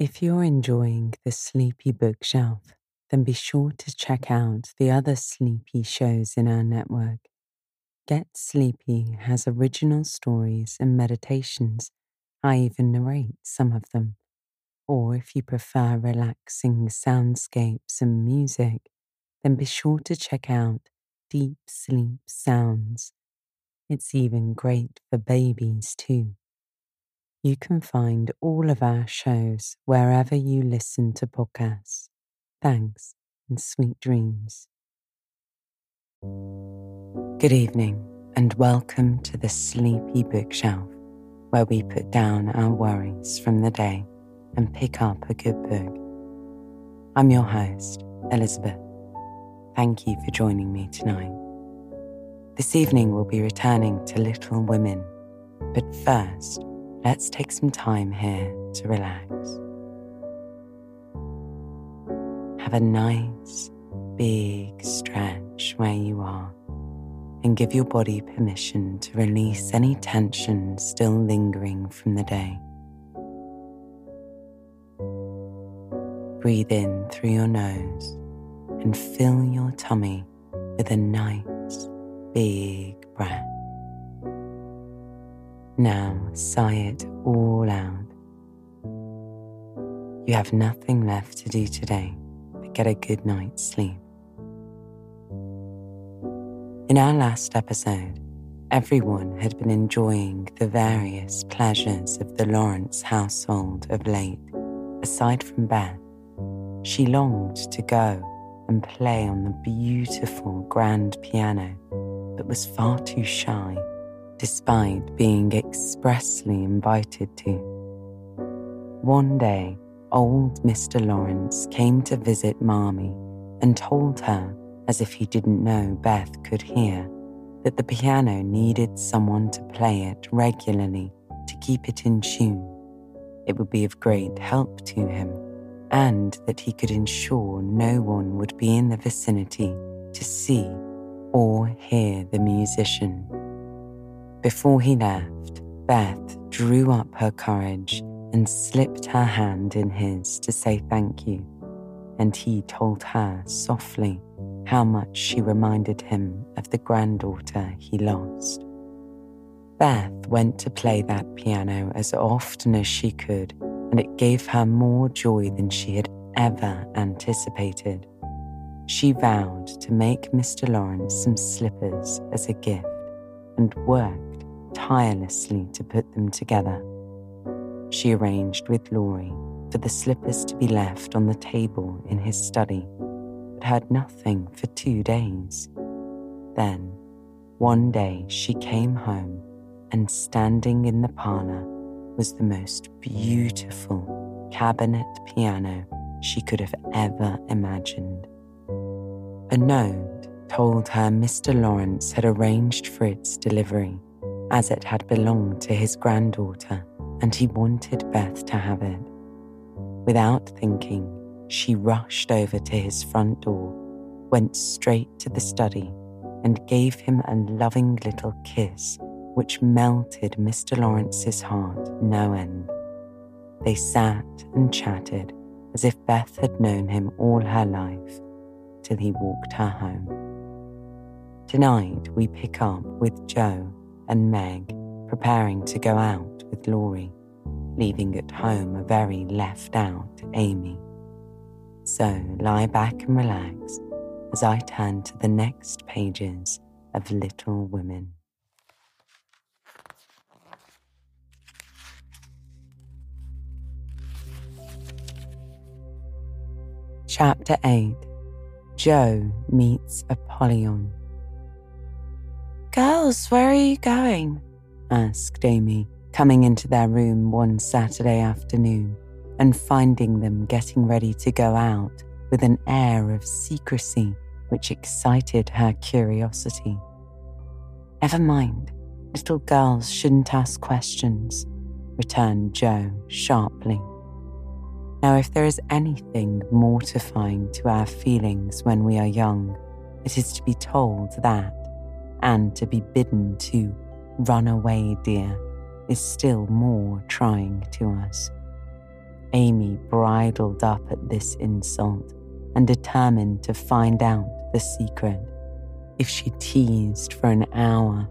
If you're enjoying the Sleepy Bookshelf, then be sure to check out the other Sleepy shows in our network. Get Sleepy has original stories and meditations. I even narrate some of them. Or if you prefer relaxing soundscapes and music, then be sure to check out Deep Sleep Sounds. It's even great for babies too. You can find all of our shows wherever you listen to podcasts. Thanks and sweet dreams. Good evening and welcome to the Sleepy Bookshelf, where we put down our worries from the day and pick up a good book. I'm your host, Elizabeth. Thank you for joining me tonight. This evening we'll be returning to Little Women, but first, let's take some time here to relax. Have a nice, big stretch where you are and give your body permission to release any tension still lingering from the day. Breathe in through your nose and fill your tummy with a nice, big breath. Now sigh it all out. You have nothing left to do today but get a good night's sleep. In our last episode, everyone had been enjoying the various pleasures of the Lawrence household of late. Aside from Beth, she longed to go and play on the beautiful grand piano, but was far too shy despite being expressly invited to. One day, old Mr. Lawrence came to visit Marmee and told her, as if he didn't know Beth could hear, that the piano needed someone to play it regularly to keep it in tune. It would be of great help to him, and that he could ensure no one would be in the vicinity to see or hear the musician. Before he left, Beth drew up her courage and slipped her hand in his to say thank you, and he told her softly how much she reminded him of the granddaughter he lost. Beth went to play that piano as often as she could, and it gave her more joy than she had ever anticipated. She vowed to make Mr. Lawrence some slippers as a gift and worked tirelessly to put them together. She arranged with Laurie for the slippers to be left on the table in his study, but had nothing for two days. Then, one day, she came home, and standing in the parlor was the most beautiful cabinet piano she could have ever imagined. A note told her Mr. Lawrence had arranged for its delivery as it had belonged to his granddaughter, and he wanted Beth to have it. Without thinking, she rushed over to his front door, went straight to the study, and gave him a loving little kiss which melted Mr. Lawrence's heart no end. They sat and chatted as if Beth had known him all her life till he walked her home. Tonight we pick up with Jo and Meg preparing to go out with Laurie, leaving at home a very left out Amy. So lie back and relax as I turn to the next pages of Little Women. Chapter 8 Jo meets Apollyon. Girls, where are you going? asked Amy, coming into their room one Saturday afternoon and finding them getting ready to go out with an air of secrecy which excited her curiosity. Never mind, little girls shouldn't ask questions, returned Jo sharply. Now, if there is anything mortifying to our feelings when we are young, it is to be told that and to be bidden to run away, dear, is still more trying to us. Amy bridled up at this insult and determined to find out the secret if she teased for an hour.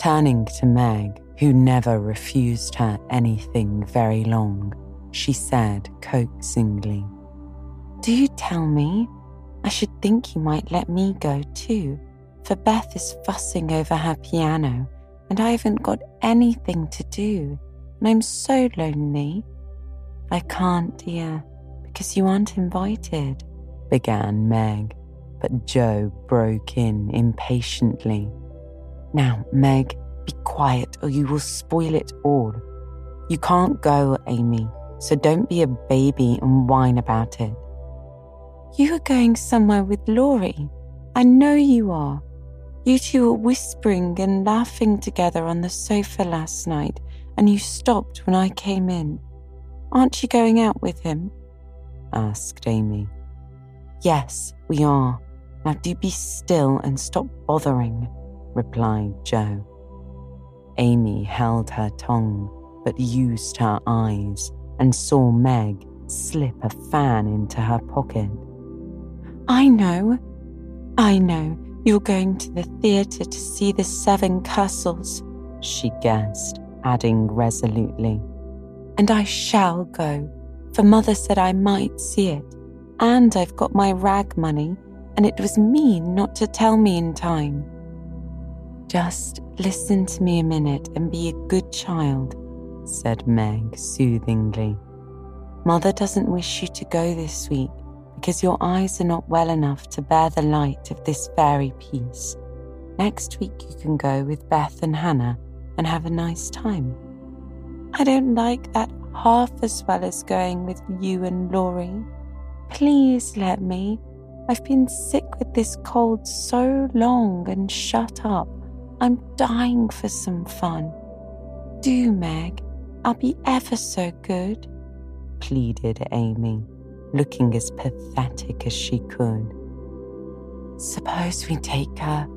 Turning to Meg, who never refused her anything very long, she said coaxingly, Do you tell me? I should think you might let me go too, for Beth is fussing over her piano and I haven't got anything to do, and I'm so lonely. I can't, dear, because you aren't invited, began Meg, but Jo broke in impatiently. Now, Meg, be quiet or you will spoil it all. You can't go, Amy, so don't be a baby and whine about it. You are going somewhere with Laurie. I know you are. You two were whispering and laughing together on the sofa last night, and you stopped when I came in. Aren't you going out with him? asked Amy. Yes, we are. Now do be still and stop bothering, replied Jo. Amy held her tongue, but used her eyes and saw Meg slip a fan into her pocket. I know, I know, you're going to the theatre to see the Seven Castles, she guessed, adding resolutely. And I shall go, for Mother said I might see it, and I've got my rag money, and it was mean not to tell me in time. Just listen to me a minute and be a good child, said Meg soothingly. Mother doesn't wish you to go this week because your eyes are not well enough to bear the light of this fairy piece. Next week you can go with Beth and Hannah and have a nice time. I don't like that half as well as going with you and Laurie. Please let me. I've been sick with this cold so long and shut up. I'm dying for some fun. Do, Meg. I'll be ever so good, pleaded Amy, looking as pathetic as she could. Suppose we take her.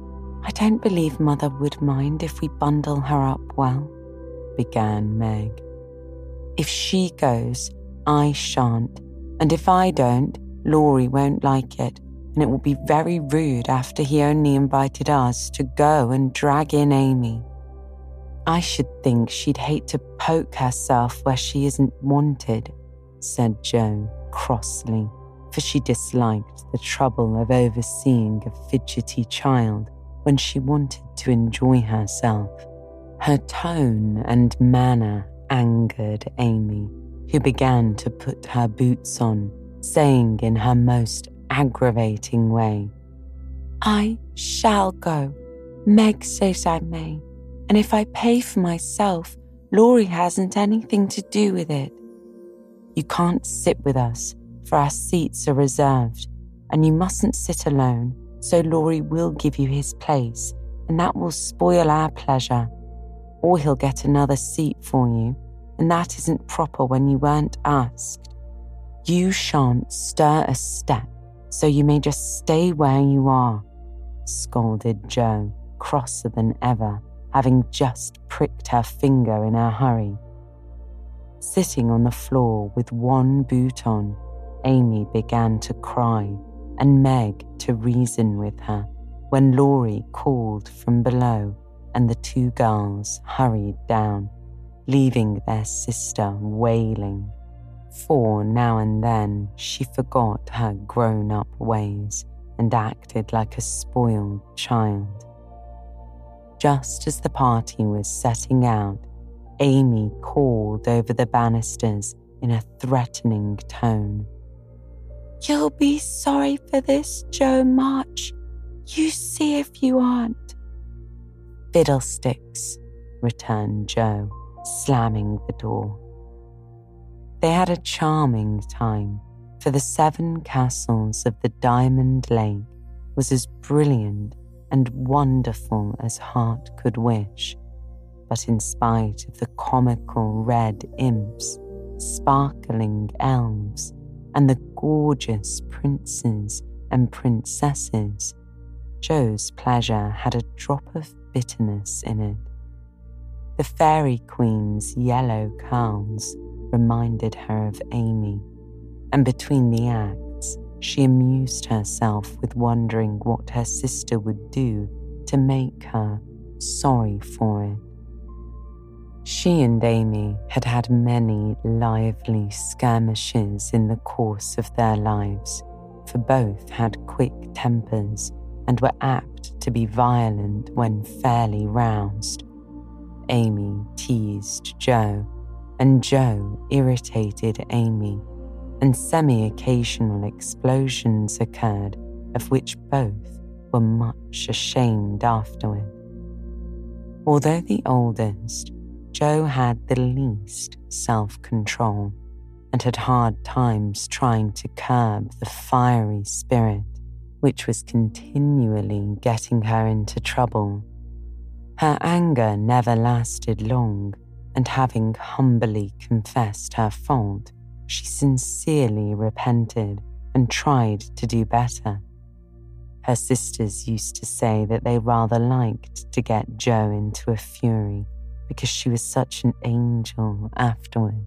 I don't believe Mother would mind if we bundle her up well, began Meg. If she goes, I shan't, and if I don't, Laurie won't like it and it will be very rude after he only invited us to go and drag in Amy. I should think she'd hate to poke herself where she isn't wanted, said Jo crossly, for she disliked the trouble of overseeing a fidgety child when she wanted to enjoy herself. Her tone and manner angered Amy, who began to put her boots on, saying in her most aggravating way. I shall go. Meg says I may. And if I pay for myself, Laurie hasn't anything to do with it. You can't sit with us, for our seats are reserved, and you mustn't sit alone, so Laurie will give you his place, and that will spoil our pleasure. Or he'll get another seat for you, and that isn't proper when you weren't asked. You shan't stir a step so you may just stay where you are, scolded Jo, crosser than ever, having just pricked her finger in her hurry. Sitting on the floor with one boot on, Amy began to cry and Meg to reason with her when Laurie called from below and the two girls hurried down, leaving their sister wailing for now and then she forgot her grown up ways and acted like a spoiled child. Just as the party was setting out, Amy called over the banisters in a threatening tone. You'll be sorry for this, Jo March. You see if you aren't. Fiddlesticks, returned Jo, slamming the door. They had a charming time, for the seven castles of the Diamond Lake was as brilliant and wonderful as heart could wish. But in spite of the comical red imps, sparkling elves, and the gorgeous princes and princesses, Jo's pleasure had a drop of bitterness in it. The fairy queen's yellow curls reminded her of Amy, and between the acts, she amused herself with wondering what her sister would do to make her sorry for it. She and Amy had had many lively skirmishes in the course of their lives, for both had quick tempers and were apt to be violent when fairly roused. Amy teased Jo, and Jo irritated Amy, and semi occasional explosions occurred, of which both were much ashamed afterward. Although the oldest, Jo had the least self control and had hard times trying to curb the fiery spirit which was continually getting her into trouble. Her anger never lasted long, and having humbly confessed her fault, she sincerely repented and tried to do better. Her sisters used to say that they rather liked to get Jo into a fury because she was such an angel afterward.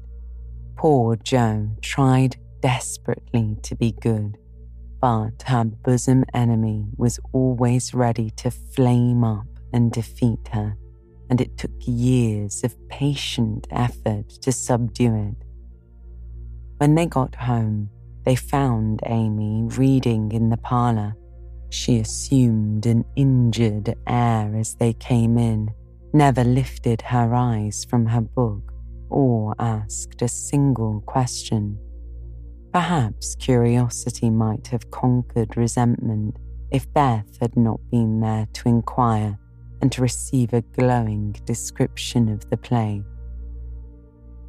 Poor Jo tried desperately to be good, but her bosom enemy was always ready to flame up and defeat her, and it took years of patient effort to subdue it. When they got home, they found Amy reading in the parlour. She assumed an injured air as they came in never lifted her eyes from her book or asked a single question. Perhaps curiosity might have conquered resentment if Beth had not been there to inquire and to receive a glowing description of the play.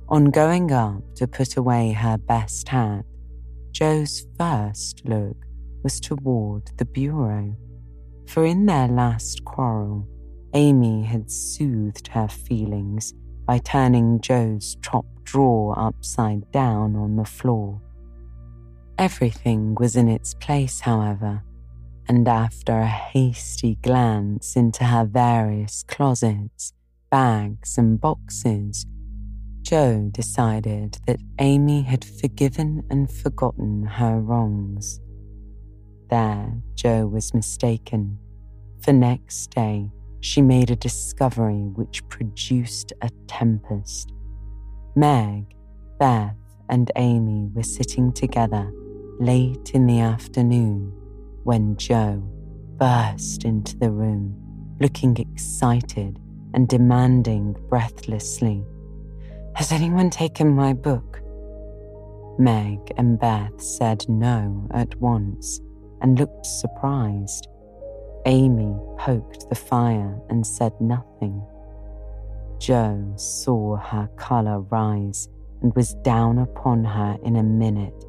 On going up to put away her best hat, Jo's first look was toward the bureau, for in their last quarrel, Amy had soothed her feelings by turning Jo's top drawer upside down on the floor. Everything was in its place, however, and after a hasty glance into her various closets, bags, and boxes, Jo decided that Amy had forgiven and forgotten her wrongs. There, Jo was mistaken, for next day she made a discovery which produced a tempest. Meg, Beth, and Amy were sitting together late in the afternoon when Jo burst into the room, looking excited and demanding breathlessly, Has anyone taken my book? Meg and Beth said no at once and looked surprised. Amy poked the fire and said nothing. Jo saw her colour rise and was down upon her in a minute.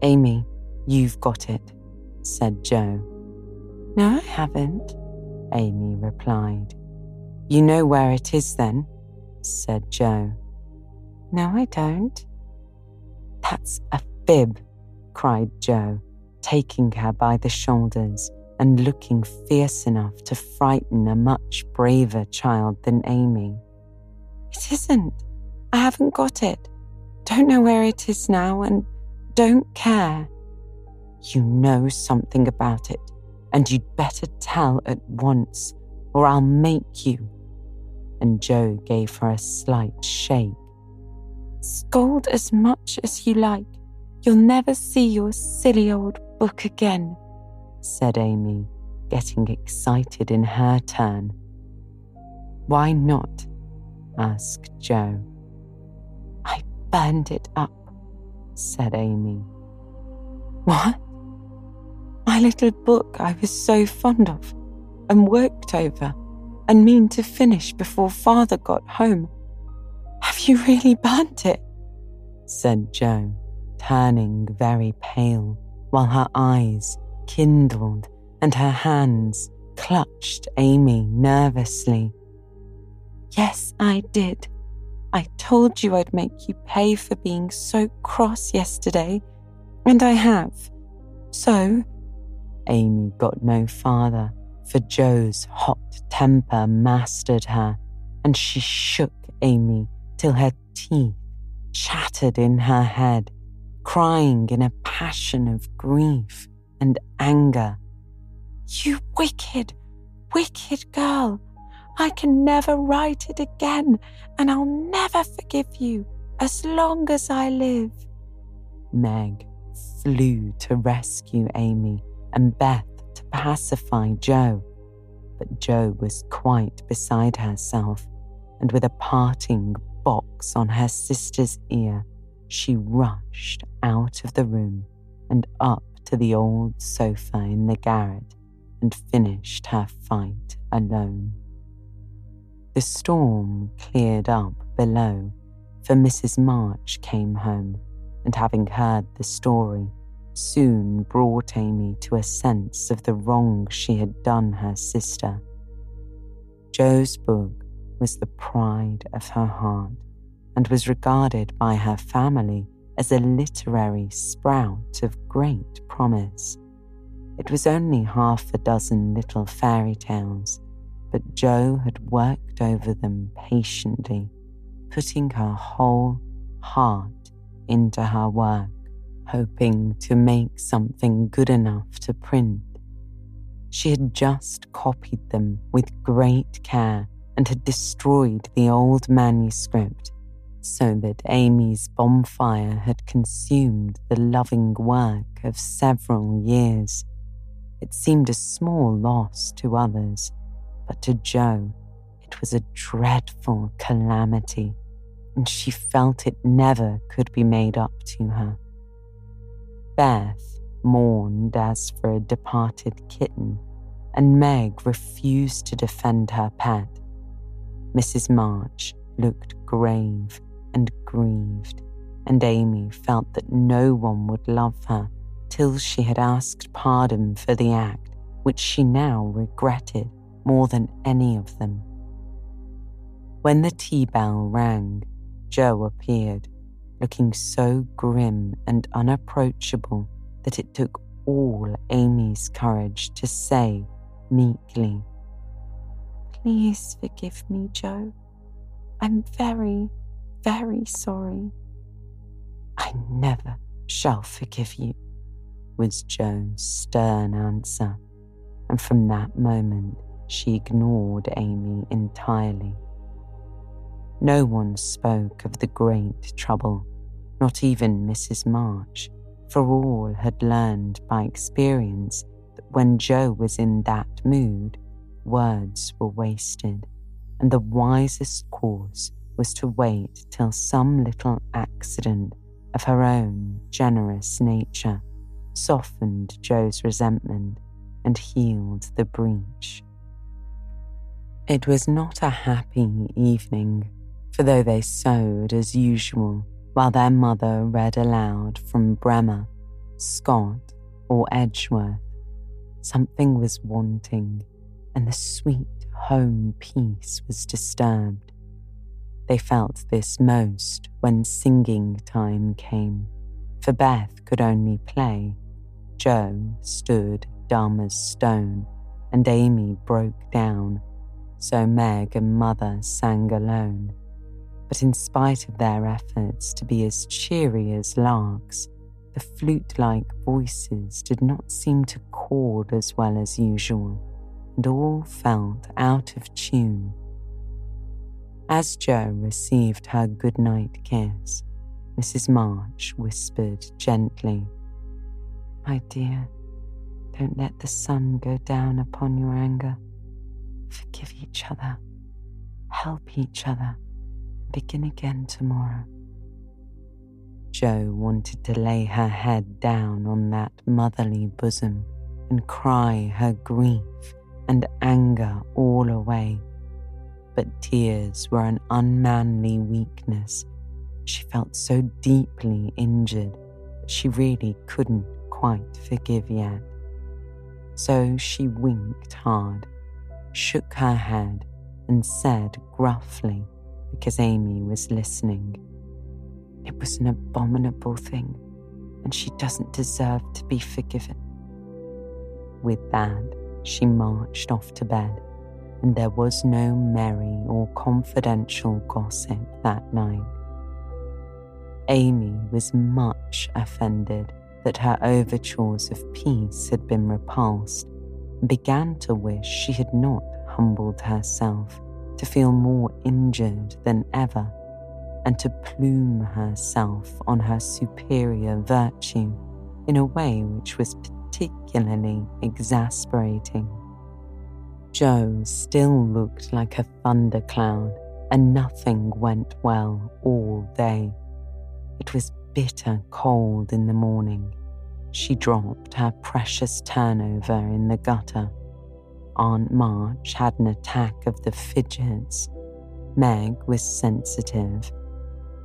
Amy, you've got it, said Jo. No, I haven't, Amy replied. You know where it is then, said Jo. No, I don't. That's a fib, cried Jo, taking her by the shoulders and looking fierce enough to frighten a much braver child than Amy. It isn't. I haven't got it. Don't know where it is now and don't care. You know something about it, and you'd better tell at once, or I'll make you. And Jo gave her a slight shake. Scold as much as you like. You'll never see your silly old book again said Amy, getting excited in her turn. Why not? asked Jo. I burned it up, said Amy. What? My little book I was so fond of and worked over and mean to finish before father got home. Have you really burnt it? said Jo, turning very pale while her eyes kindled and her hands clutched Amy nervously. Yes, I did. I told you I'd make you pay for being so cross yesterday, and I have. So, Amy got no farther, for Jo's hot temper mastered her, and she shook Amy till her teeth chattered in her head, crying in a passion of grief and anger. You wicked, wicked girl! I can never write it again, and I'll never forgive you as long as I live. Meg flew to rescue Amy and Beth to pacify Jo. But Jo was quite beside herself, and with a parting box on her sister's ear, she rushed out of the room and up to the old sofa in the garret and finished her fight alone. The storm cleared up below, for Mrs. March came home and, having heard the story, soon brought Amy to a sense of the wrong she had done her sister. Jo's book was the pride of her heart and was regarded by her family as a literary sprout of great promise. It was only half a dozen little fairy tales, but Jo had worked over them patiently, putting her whole heart into her work, hoping to make something good enough to print. She had just copied them with great care and had destroyed the old manuscript so that Amy's bonfire had consumed the loving work of several years. It seemed a small loss to others, but to Jo, it was a dreadful calamity, and she felt it never could be made up to her. Beth mourned as for a departed kitten, and Meg refused to defend her pet. Mrs. March looked grave and grieved, and Amy felt that no one would love her till she had asked pardon for the act which she now regretted more than any of them. When the tea bell rang, Jo appeared, looking so grim and unapproachable that it took all Amy's courage to say meekly, Please forgive me, Jo. I'm very, very sorry. I never shall forgive you, was Jo's stern answer, and from that moment she ignored Amy entirely. No one spoke of the great trouble, not even Mrs. March, for all had learned by experience that when Jo was in that mood, words were wasted, and the wisest course was to wait till some little accident of her own generous nature softened Jo's resentment and healed the breach. It was not a happy evening, for though they sewed as usual while their mother read aloud from Bremer, Scott, or Edgeworth, something was wanting, and the sweet home peace was disturbed. They felt this most when singing time came, for Beth could only play. Jo stood dumb as stone, and Amy broke down, so Meg and Mother sang alone. But in spite of their efforts to be as cheery as larks, the flute like voices did not seem to chord as well as usual, and all felt out of tune as Jo received her goodnight kiss, Mrs. March whispered gently, My dear, don't let the sun go down upon your anger. Forgive each other, help each other, and begin again tomorrow. Jo wanted to lay her head down on that motherly bosom and cry her grief and anger all away but tears were an unmanly weakness. She felt so deeply injured that she really couldn't quite forgive yet. So she winked hard, shook her head, and said gruffly, because Amy was listening, It was an abominable thing, and she doesn't deserve to be forgiven. With that, she marched off to bed and there was no merry or confidential gossip that night. Amy was much offended that her overtures of peace had been repulsed and began to wish she had not humbled herself to feel more injured than ever and to plume herself on her superior virtue in a way which was particularly exasperating. Jo still looked like a thundercloud, and nothing went well all day. It was bitter cold in the morning. She dropped her precious turnover in the gutter. Aunt March had an attack of the fidgets. Meg was sensitive.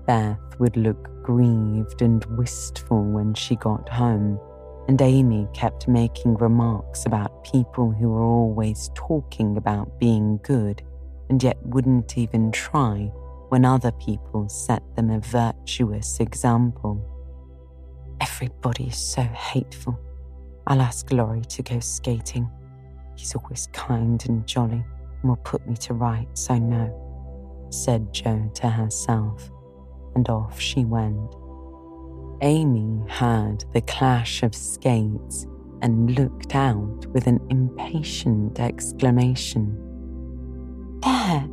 Beth would look grieved and wistful when she got home, and Amy kept making remarks about people who were always talking about being good and yet wouldn't even try when other people set them a virtuous example. Everybody's so hateful. I'll ask Laurie to go skating. He's always kind and jolly and will put me to rights, I know, said Jo to herself, and off she went. Amy heard the clash of skates and looked out with an impatient exclamation. There!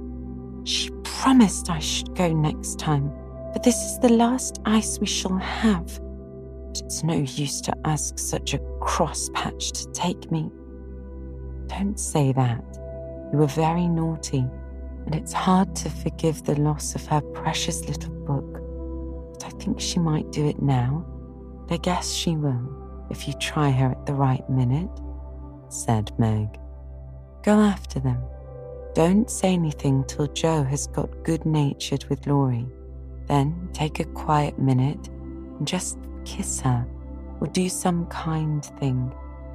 She promised I should go next time, but this is the last ice we shall have. But it's no use to ask such a cross patch to take me. Don't say that. You were very naughty, and it's hard to forgive the loss of her precious little book. Think she might do it now. but I guess she will, if you try her at the right minute, said Meg. Go after them. Don't say anything till Jo has got good natured with Laurie. Then take a quiet minute and just kiss her or do some kind thing,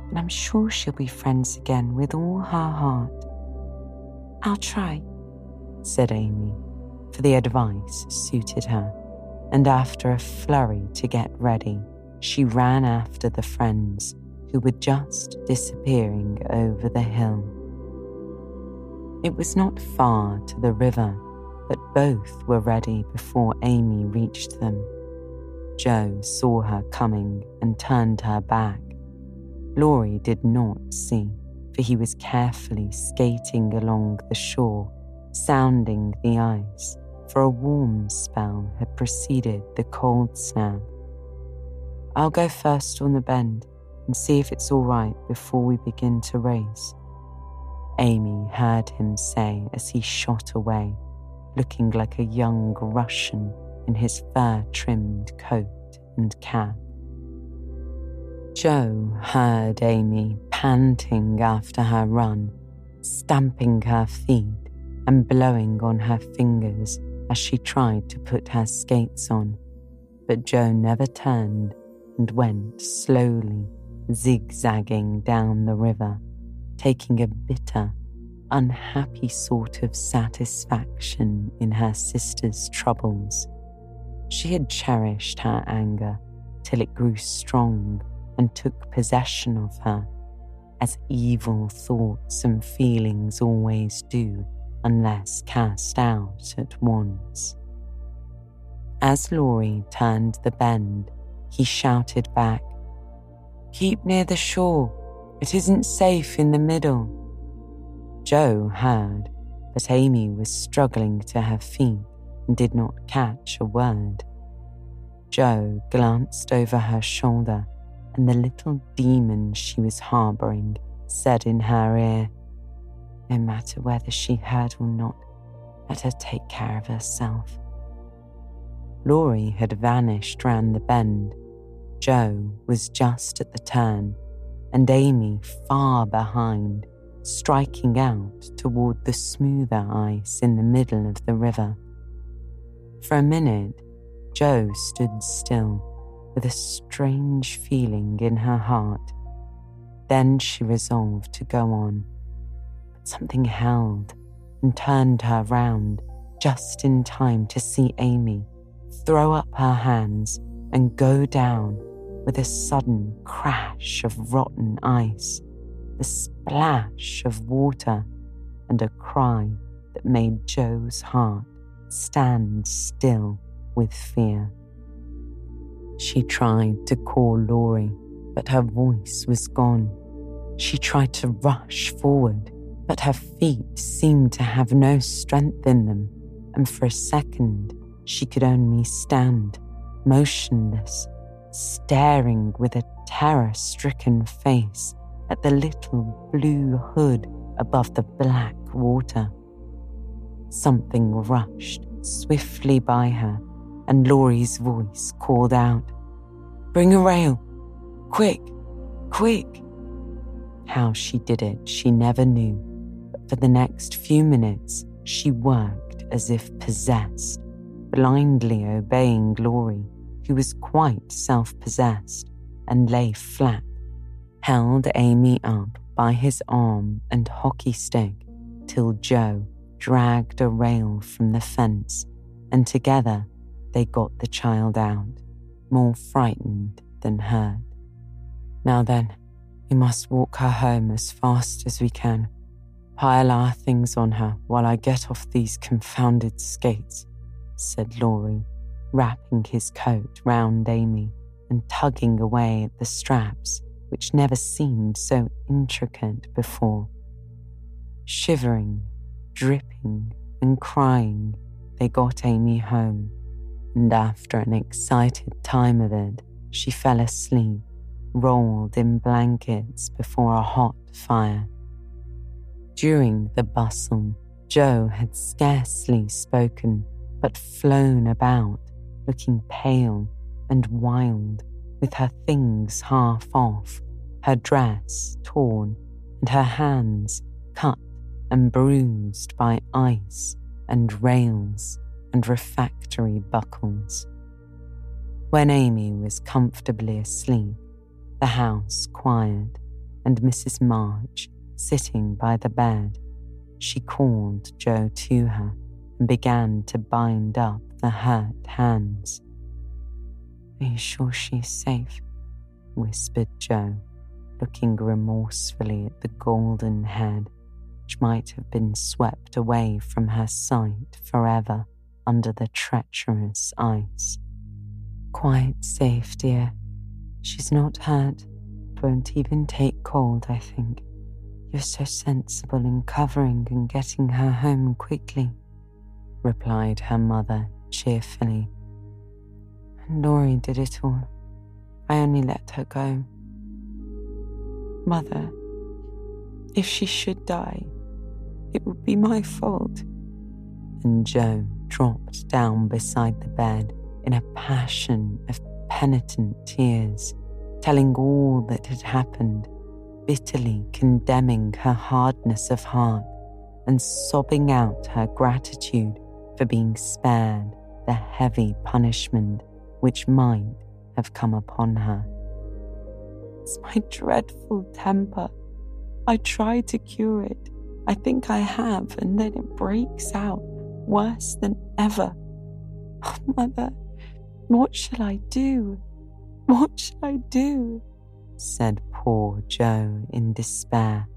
and I'm sure she'll be friends again with all her heart. I'll try, said Amy, for the advice suited her, and after a flurry to get ready, she ran after the friends who were just disappearing over the hill. It was not far to the river, but both were ready before Amy reached them. Jo saw her coming and turned her back. Laurie did not see, for he was carefully skating along the shore, sounding the ice, for a warm spell had preceded the cold snap. I'll go first on the bend and see if it's all right before we begin to race. Amy heard him say as he shot away, looking like a young Russian in his fur trimmed coat and cap. Jo heard Amy panting after her run, stamping her feet and blowing on her fingers as she tried to put her skates on. But Jo never turned and went slowly, zigzagging down the river taking a bitter, unhappy sort of satisfaction in her sister's troubles. She had cherished her anger till it grew strong and took possession of her, as evil thoughts and feelings always do unless cast out at once. As Laurie turned the bend, he shouted back, Keep near the shore. It isn't safe in the middle. Jo heard, but Amy was struggling to her feet and did not catch a word. Jo glanced over her shoulder, and the little demon she was harboring said in her ear, No matter whether she heard or not, let her take care of herself. Laurie had vanished round the bend. Jo was just at the turn and Amy far behind, striking out toward the smoother ice in the middle of the river. For a minute, Jo stood still with a strange feeling in her heart. Then she resolved to go on. Something held and turned her round just in time to see Amy throw up her hands and go down with a sudden crash of rotten ice, the splash of water, and a cry that made Jo's heart stand still with fear. She tried to call Laurie, but her voice was gone. She tried to rush forward, but her feet seemed to have no strength in them, and for a second she could only stand, motionless, staring with a terror stricken face at the little blue hood above the black water. Something rushed swiftly by her, and Laurie's voice called out, Bring a rail! Quick! Quick! How she did it, she never knew, for the next few minutes, she worked as if possessed, blindly obeying Laurie, who was quite self possessed and lay flat, held Amy up by his arm and hockey stick till Jo dragged a rail from the fence, and together they got the child out, more frightened than hurt. Now then, we must walk her home as fast as we can. Pile our things on her while I get off these confounded skates, said Laurie, wrapping his coat round Amy and tugging away at the straps which never seemed so intricate before. Shivering, dripping, and crying, they got Amy home, and after an excited time of it, she fell asleep, rolled in blankets before a hot fire. During the bustle, Jo had scarcely spoken, but flown about, looking pale and wild with her things half off, her dress torn, and her hands cut and bruised by ice and rails and refractory buckles. When Amy was comfortably asleep, the house quiet, and Mrs. March sitting by the bed, she called Jo to her and began to bind up the hurt hands. Are you sure she's safe? whispered Jo, looking remorsefully at the golden head, which might have been swept away from her sight forever under the treacherous ice. Quite safe, dear. She's not hurt, won't even take cold, I think. You're so sensible in covering and getting her home quickly, replied her mother cheerfully And Laurie did it all. I only let her go. Mother, if she should die, it would be my fault. And Jo dropped down beside the bed in a passion of penitent tears, telling all that had happened, bitterly condemning her hardness of heart and sobbing out her gratitude for being spared the heavy punishment which might have come upon her. It's my dreadful temper. I try to cure it. I think I have, and then it breaks out worse than ever. Oh, Mother, what shall I do? What shall I do? said poor Jo in despair.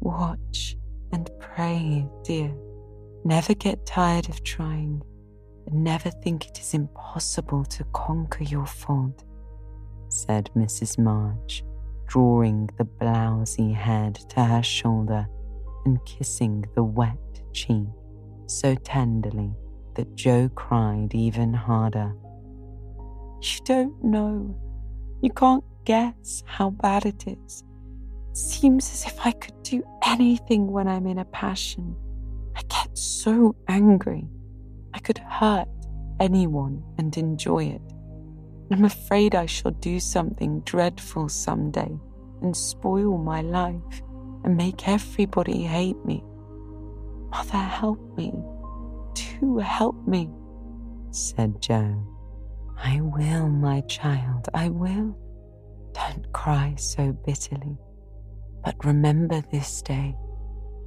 Watch and pray, dear. Never get tired of trying and never think it is impossible to conquer your fault, said Mrs. March, drawing the blousy head to her shoulder and kissing the wet cheek so tenderly that Jo cried even harder. You don't know. You can't guess how bad it is. It seems as if I could do anything when I'm in a passion. I get so angry. I could hurt anyone and enjoy it. I'm afraid I shall do something dreadful someday and spoil my life and make everybody hate me. Mother, help me. Do help me, said Jo. I will, my child, I will. Don't cry so bitterly, but remember this day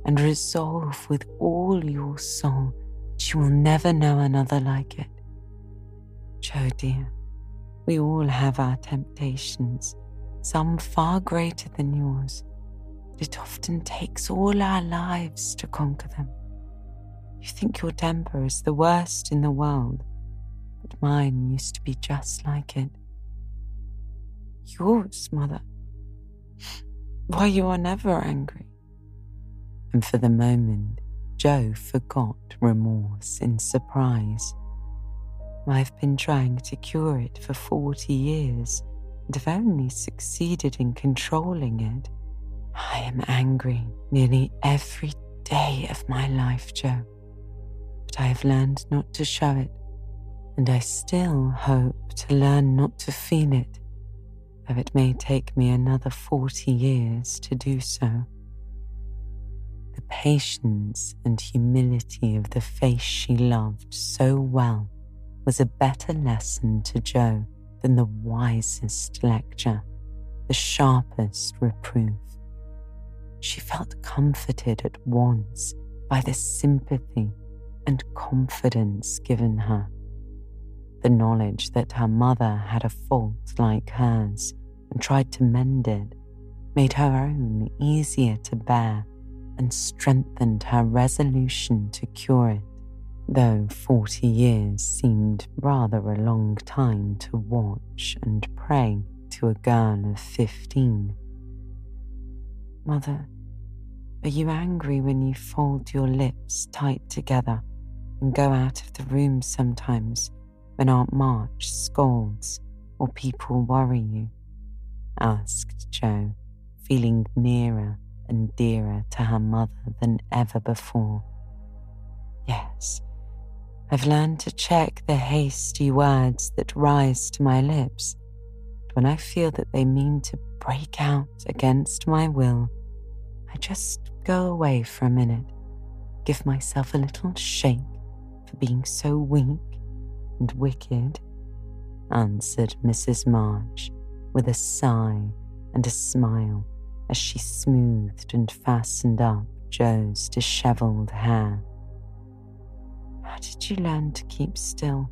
and resolve with all your soul she will never know another like it. Jo, dear, we all have our temptations, some far greater than yours. It often takes all our lives to conquer them. You think your temper is the worst in the world, but mine used to be just like it. Yours, mother? Why, you are never angry. And for the moment, Jo forgot remorse in surprise. I've been trying to cure it for 40 years and have only succeeded in controlling it. I am angry nearly every day of my life, Jo, But I have learned not to show it, and I still hope to learn not to feel it, though it may take me another 40 years to do so. The patience and humility of the face she loved so well was a better lesson to Jo than the wisest lecture, the sharpest reproof. She felt comforted at once by the sympathy and confidence given her. The knowledge that her mother had a fault like hers and tried to mend it made her own easier to bear and strengthened her resolution to cure it, though forty years seemed rather a long time to watch and pray to a girl of fifteen. Mother, are you angry when you fold your lips tight together and go out of the room sometimes when Aunt March scolds or people worry you? Asked Jo, feeling nearer and dearer to her mother than ever before. Yes, I've learned to check the hasty words that rise to my lips. But when I feel that they mean to break out against my will, I just go away for a minute, give myself a little shake for being so weak and wicked, answered Mrs. March with a sigh and a smile as she smoothed and fastened up Jo's dishevelled hair. How did you learn to keep still?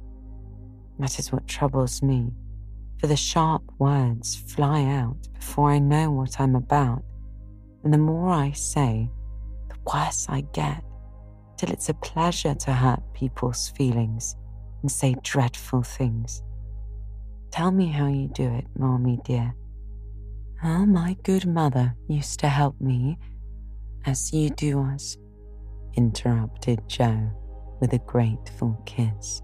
That is what troubles me, for the sharp words fly out before I know what I'm about, and the more I say, the worse I get, till it's a pleasure to hurt people's feelings and say dreadful things. Tell me how you do it, Mommy dear. How my good mother used to help me, as you do us, interrupted Jo with a grateful kiss.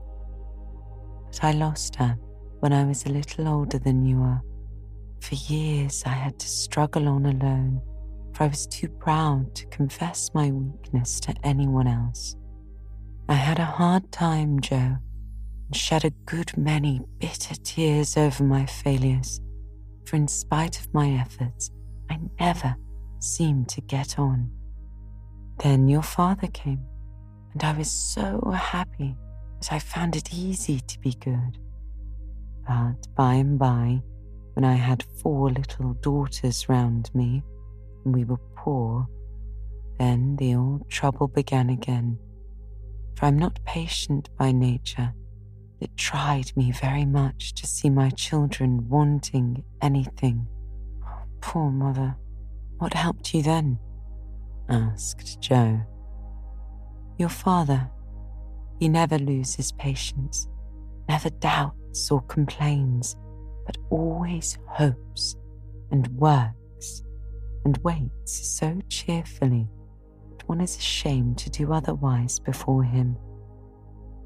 But I lost her when I was a little older than you are. For years I had to struggle on alone, for I was too proud to confess my weakness to anyone else. I had a hard time, Jo, shed a good many bitter tears over my failures for in spite of my efforts, I never seemed to get on. Then your father came, and I was so happy that I found it easy to be good. But by and by, when I had four little daughters round me, and we were poor, then the old trouble began again. For I'm not patient by nature, it tried me very much to see my children wanting anything. Poor mother, what helped you then? asked Jo. Your father, he never loses patience, never doubts or complains, but always hopes and works and waits so cheerfully that one is ashamed to do otherwise before him.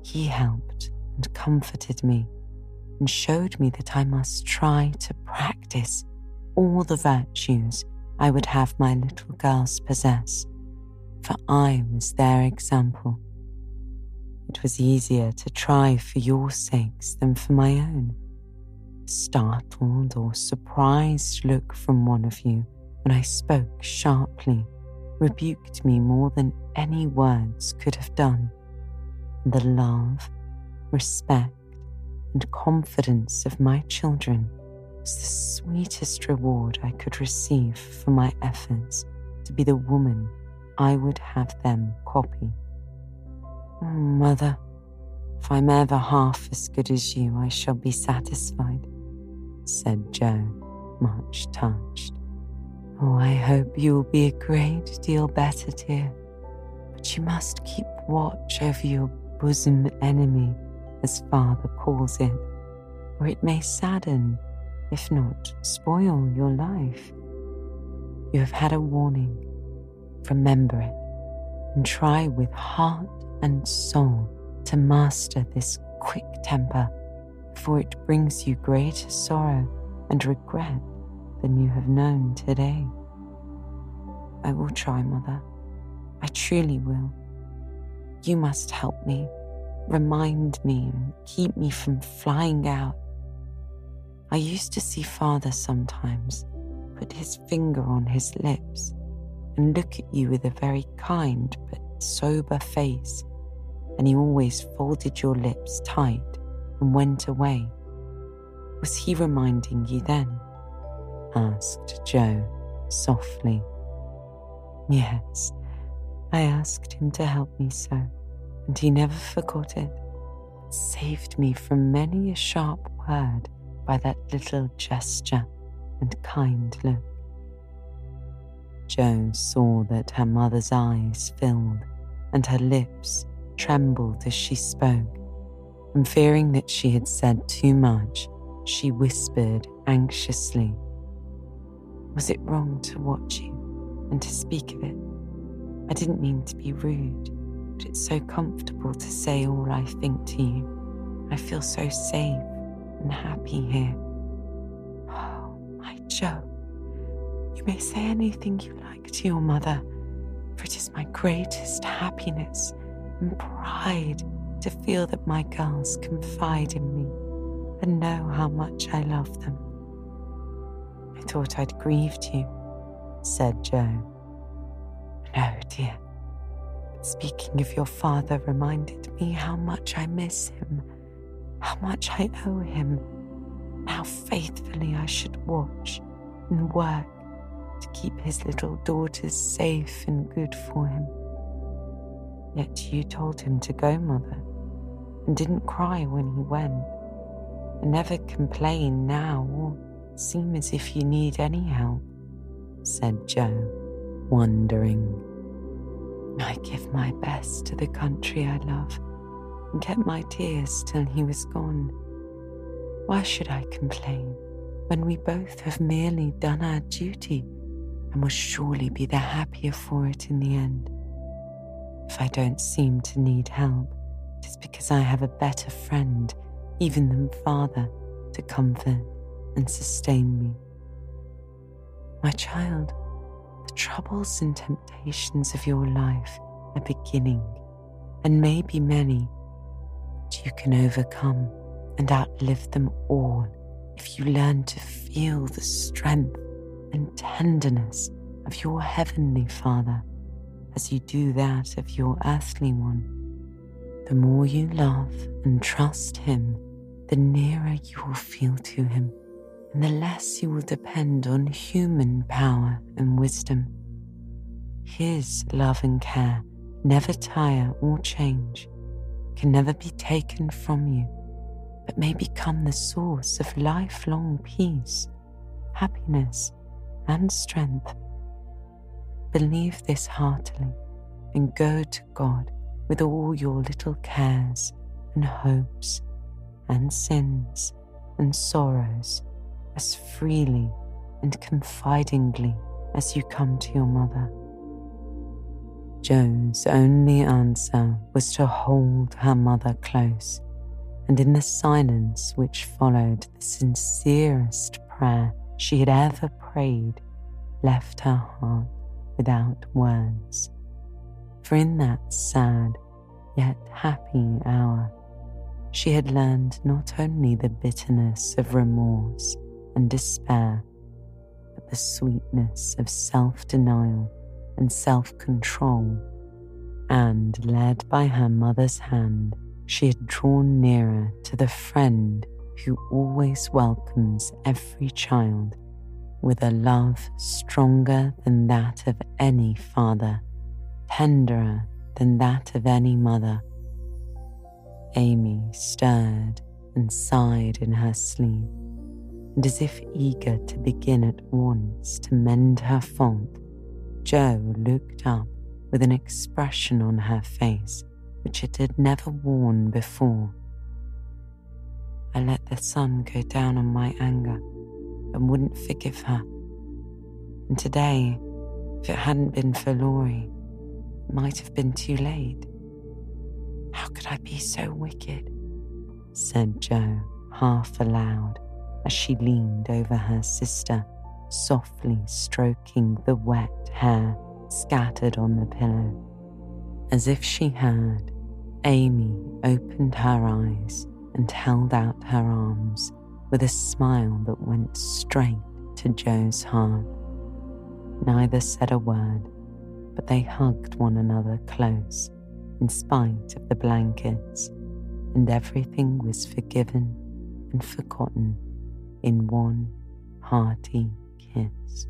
He helped and comforted me and showed me that I must try to practice all the virtues I would have my little girls possess, for I was their example. It was easier to try for your sakes than for my own. Startled or surprised look from one of you when I spoke sharply rebuked me more than any words could have done. The love respect, and confidence of my children was the sweetest reward I could receive for my efforts to be the woman I would have them copy. Oh, mother, if I'm ever half as good as you, I shall be satisfied, said Jo, much touched. Oh, I hope you will be a great deal better, dear. But you must keep watch over your bosom enemy as father calls it, or it may sadden, if not spoil your life. You have had a warning. Remember it and try with heart and soul to master this quick temper, for it brings you greater sorrow and regret than you have known today. I will try, Mother. I truly will. You must help me, remind me, and keep me from flying out. I used to see Father sometimes put his finger on his lips and look at you with a very kind but sober face, and he always folded your lips tight and went away. Was he reminding you then? asked Jo softly. Yes, I asked him to help me so, and he never forgot it. Saved me from many a sharp word by that little gesture and kind look. Jo saw that her mother's eyes filled and her lips trembled as she spoke, and fearing that she had said too much, she whispered anxiously, Was it wrong to watch you and to speak of it? I didn't mean to be rude, it's so comfortable to say all I think to you. I feel so safe and happy here. Oh, my Jo. You may say anything you like to your mother, for it is my greatest happiness and pride to feel that my girls confide in me and know how much I love them. I thought I'd grieved you, said Jo. No, dear. Speaking of your father reminded me how much I miss him, how much I owe him, how faithfully I should watch and work to keep his little daughters safe and good for him. Yet you told him to go, Mother, and didn't cry when he went, and never complain now or seem as if you need any help, said Jo, wondering. I give my best to the country I love and kept my tears till he was gone. Why should I complain when we both have merely done our duty and will surely be the happier for it in the end. If I don't seem to need help, it is because I have a better friend, even than father, to comfort and sustain me. My child, troubles and temptations of your life are beginning and may be many, but you can overcome and outlive them all if you learn to feel the strength and tenderness of your heavenly Father as you do that of your earthly one. The more you love and trust Him, the nearer you will feel to Him, the less you will depend on human power and wisdom. His love and care never tire or change, can never be taken from you, but may become the source of lifelong peace, happiness, and strength. Believe this heartily and go to God with all your little cares and hopes and sins and sorrows as freely and confidingly as you come to your mother. Jo's only answer was to hold her mother close, and in the silence which followed the sincerest prayer she had ever prayed left her heart without words. For in that sad yet happy hour, she had learned not only the bitterness of remorse and despair, but the sweetness of self denial and self control. And led by her mother's hand, she had drawn nearer to the friend who always welcomes every child with a love stronger than that of any father, tenderer than that of any mother. Amy stirred and sighed in her sleep, and as if eager to begin at once to mend her fault, Jo looked up with an expression on her face which it had never worn before, I let the sun go down on my anger and wouldn't forgive her. And today, if it hadn't been for Laurie, it might have been too late. How could I be so wicked? said Jo, half aloud, as she leaned over her sister, softly stroking the wet hair scattered on the pillow. As if she heard, Amy opened her eyes and held out her arms with a smile that went straight to Jo's heart. Neither said a word, but they hugged one another close in spite of the blankets, and everything was forgiven and forgotten in one hearty kiss.